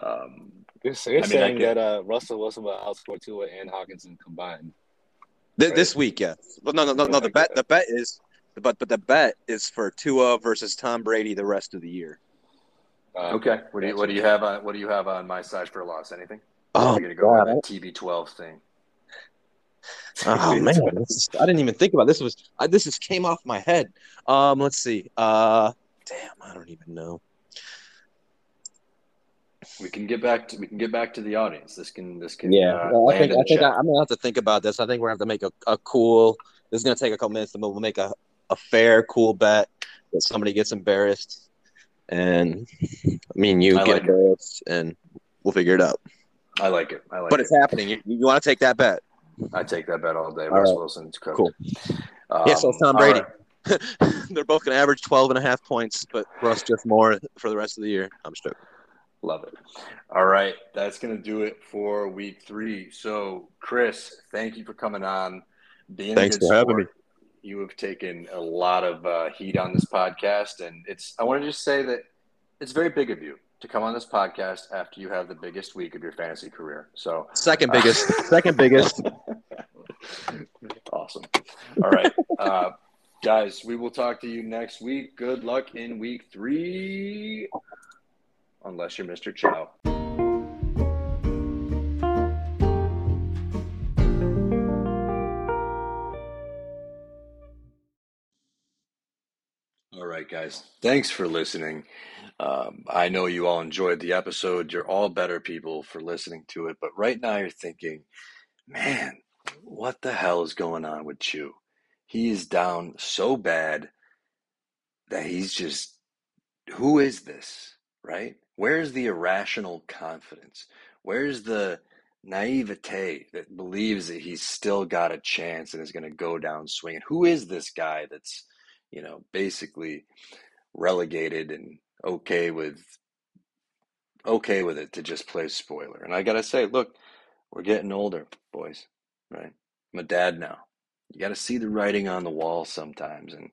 um, You're, so you're I mean, I saying could- that uh, Russell Wilson will outscore Tua and Hockenson combined. Th- Right. This week, yes. Well, no, no, no, no. The bet, the bet is, but but the bet is for Tua versus Tom Brady the rest of the year. Uh, okay. What do you what do you have on what do you have on my side for a loss? Anything? Oh We're gonna go God, that TB12 thing. Oh man, this is, I didn't even think about this. Was I, this just came off my head? Um, let's see. Uh, damn, I don't even know. We can get back to we can get back to the audience. This can this can Yeah, uh, well, I think I think I, chat. I'm gonna have to think about this. I think we're gonna have to make a, a cool. This is gonna take a couple minutes, but we'll make a, a fair, cool bet that somebody gets embarrassed, and I mean you I get like it. and we'll figure it out. I like it. I like But it. it's happening. You, you want to take that bet? I take that bet all day. All Russ right. Wilson's. Cool. Um, Yeah, so it's Tom Brady. right. They're both gonna average 12 and a half points, but Russ just more for the rest of the year. I'm stoked. Love it. All right, that's gonna do it for week three. So, Chris, thank you for coming on. Being Thanks for having sport. You have taken a lot of uh, heat on this podcast, and it's. I want to just say that it's very big of you to come on this podcast after you have the biggest week of your fantasy career. So, Second biggest. second biggest. awesome. All right, uh, guys, we will talk to you next week. Good luck in week three, unless you're Mr. Chow. Right, guys. Thanks for listening. Um, I know you all enjoyed the episode. You're all better people for listening to it. But right now, you're thinking, man, what the hell is going on with Chew? He is down so bad that he's just, who is this, right? Where's the irrational confidence? Where's the naivete that believes that he's still got a chance and is going to go down swinging? Who is this guy that's, you know, basically relegated and okay with okay with it to just play spoiler? And I got to say, look, we're getting older, boys, right? I'm a dad now. You got to see the writing on the wall sometimes. And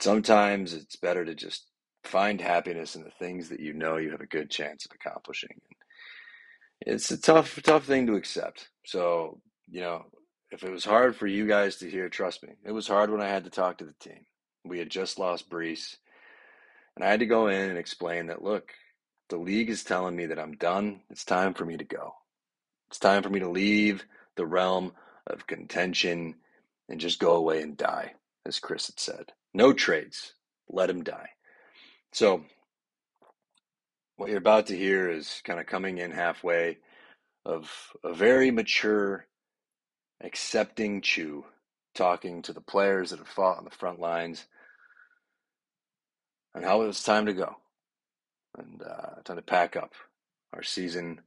sometimes it's better to just find happiness in the things that you know you have a good chance of accomplishing. It's a tough, tough thing to accept. So, you know, if it was hard for you guys to hear, trust me, it was hard when I had to talk to the team. We had just lost Brees, and I had to go in and explain that, look, the league is telling me that I'm done. It's time for me to go. It's time for me to leave the realm of contention and just go away and die, as Chris had said. No trades. Let him die. So, what you're about to hear is kind of coming in halfway of a very mature, accepting Chew talking to the players that have fought on the front lines and how it was time to go and uh, time to pack up. Our season,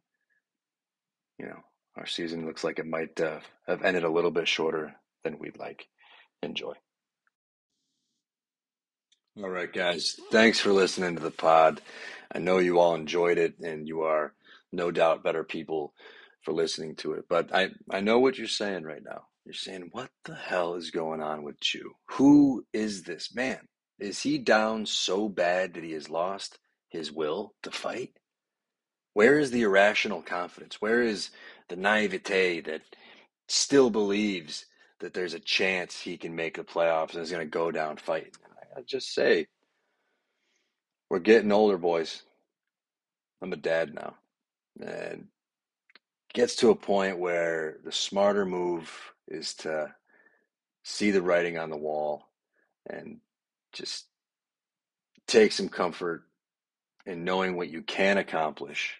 you know, our season looks like it might uh, have ended a little bit shorter than we'd like. Enjoy. All right, guys. Thanks for listening to the pod. I know you all enjoyed it, and you are no doubt better people for listening to it. But I, I know what you're saying right now. You're saying, what the hell is going on with Chew? Who is this man? Is he down so bad that he has lost his will to fight? Where is the irrational confidence? Where is the naivete that still believes that there's a chance he can make the playoffs and is going to go down fighting? I just say, we're getting older, boys. I'm a dad now. And gets to a point where the smarter move is to see the writing on the wall and just take some comfort in knowing what you can accomplish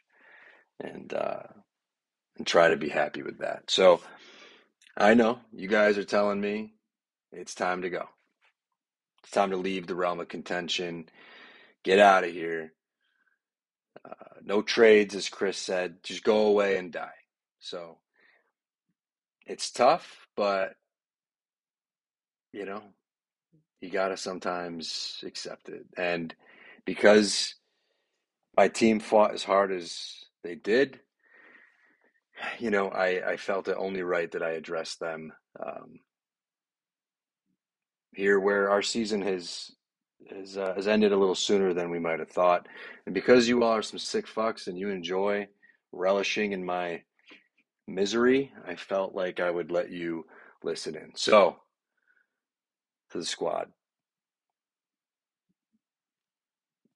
and uh, and try to be happy with that. So I know you guys are telling me it's time to go. It's time to leave the realm of contention. Get out of here. Uh, no trades, as Chris said. Just go away and die. So it's tough, but you know, you got to sometimes accept it. And because my team fought as hard as they did, you know, I, I felt it only right that I addressed them um, here, where our season has has, uh, has ended a little sooner than we might have thought, and because you all are some sick fucks and you enjoy relishing in my misery, I felt like I would let you listen in. So, to the squad,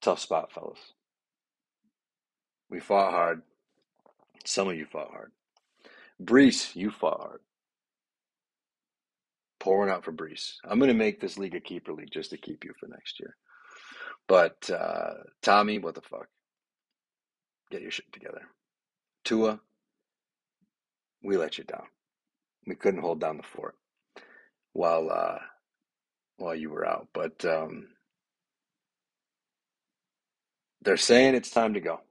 tough spot, fellas. We fought hard. Some of you fought hard. Brees, you fought hard. Pouring out for Brees. I'm going to make this league a keeper league just to keep you for next year. But uh, Tommy, what the fuck? Get your shit together. Tua, we let you down. We couldn't hold down the fort while uh, while you were out. But um, they're saying it's time to go.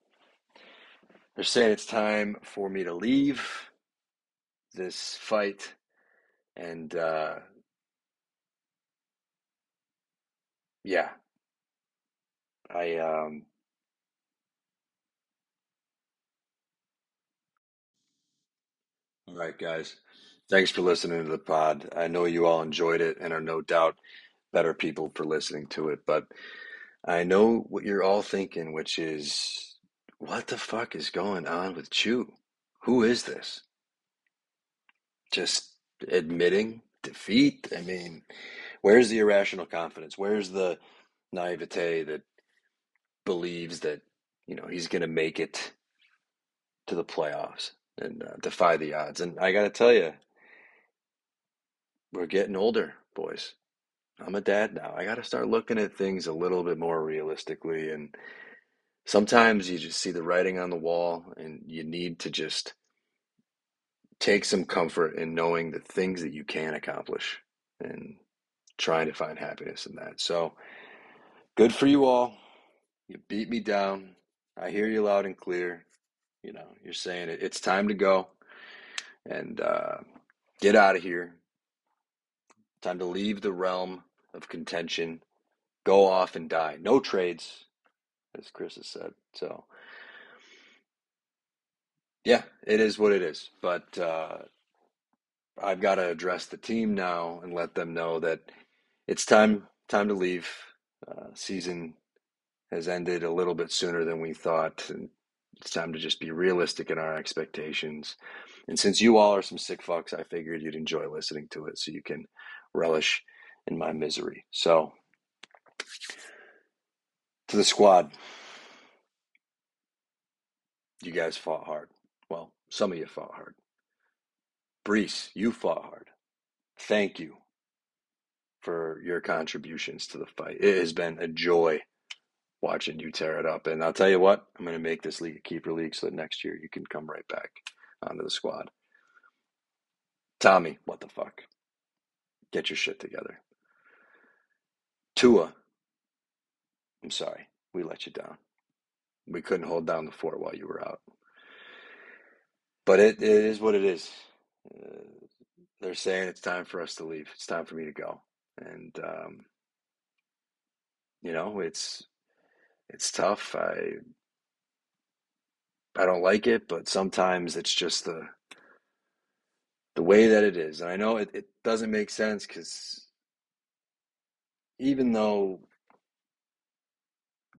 They're saying it's time for me to leave this fight and uh, yeah, I um, all right, guys. Thanks for listening to the pod. I know you all enjoyed it and are no doubt better people for listening to it, but I know what you're all thinking, which is what the fuck is going on with Chew? Who is this? Just admitting defeat? I mean, where's the irrational confidence? Where's the naivete that believes that, you know, he's going to make it to the playoffs and uh, defy the odds? And I got to tell you, we're getting older, boys. I'm a dad now. I got to start looking at things a little bit more realistically. And sometimes you just see the writing on the wall and you need to just take some comfort in knowing the things that you can accomplish and trying to find happiness in that. So good for you all. You beat me down. I hear you loud and clear. You know, you're saying it, it's time to go and uh, get out of here. Time to leave the realm of contention, go off and die. No trades, as Chris has said. So, yeah, it is what it is. But uh, I've got to address the team now and let them know that it's time time to leave. Uh, season has ended a little bit sooner than we thought, and it's time to just be realistic in our expectations. And since you all are some sick fucks, I figured you'd enjoy listening to it so you can relish in my misery. So, to the squad, you guys fought hard. Well, some of you fought hard. Brees, you fought hard. Thank you for your contributions to the fight. It has been a joy watching you tear it up. And I'll tell you what, I'm going to make this league a keeper league so that next year you can come right back onto the squad. Tommy, what the fuck? Get your shit together. Tua, I'm sorry, we let you down. We couldn't hold down the fort while you were out. But it, it is what it is. Uh, they're saying it's time for us to leave. It's time for me to go. And um, you know, it's it's tough. I I don't like it, but sometimes it's just the the way that it is. And I know it, it doesn't make sense because even though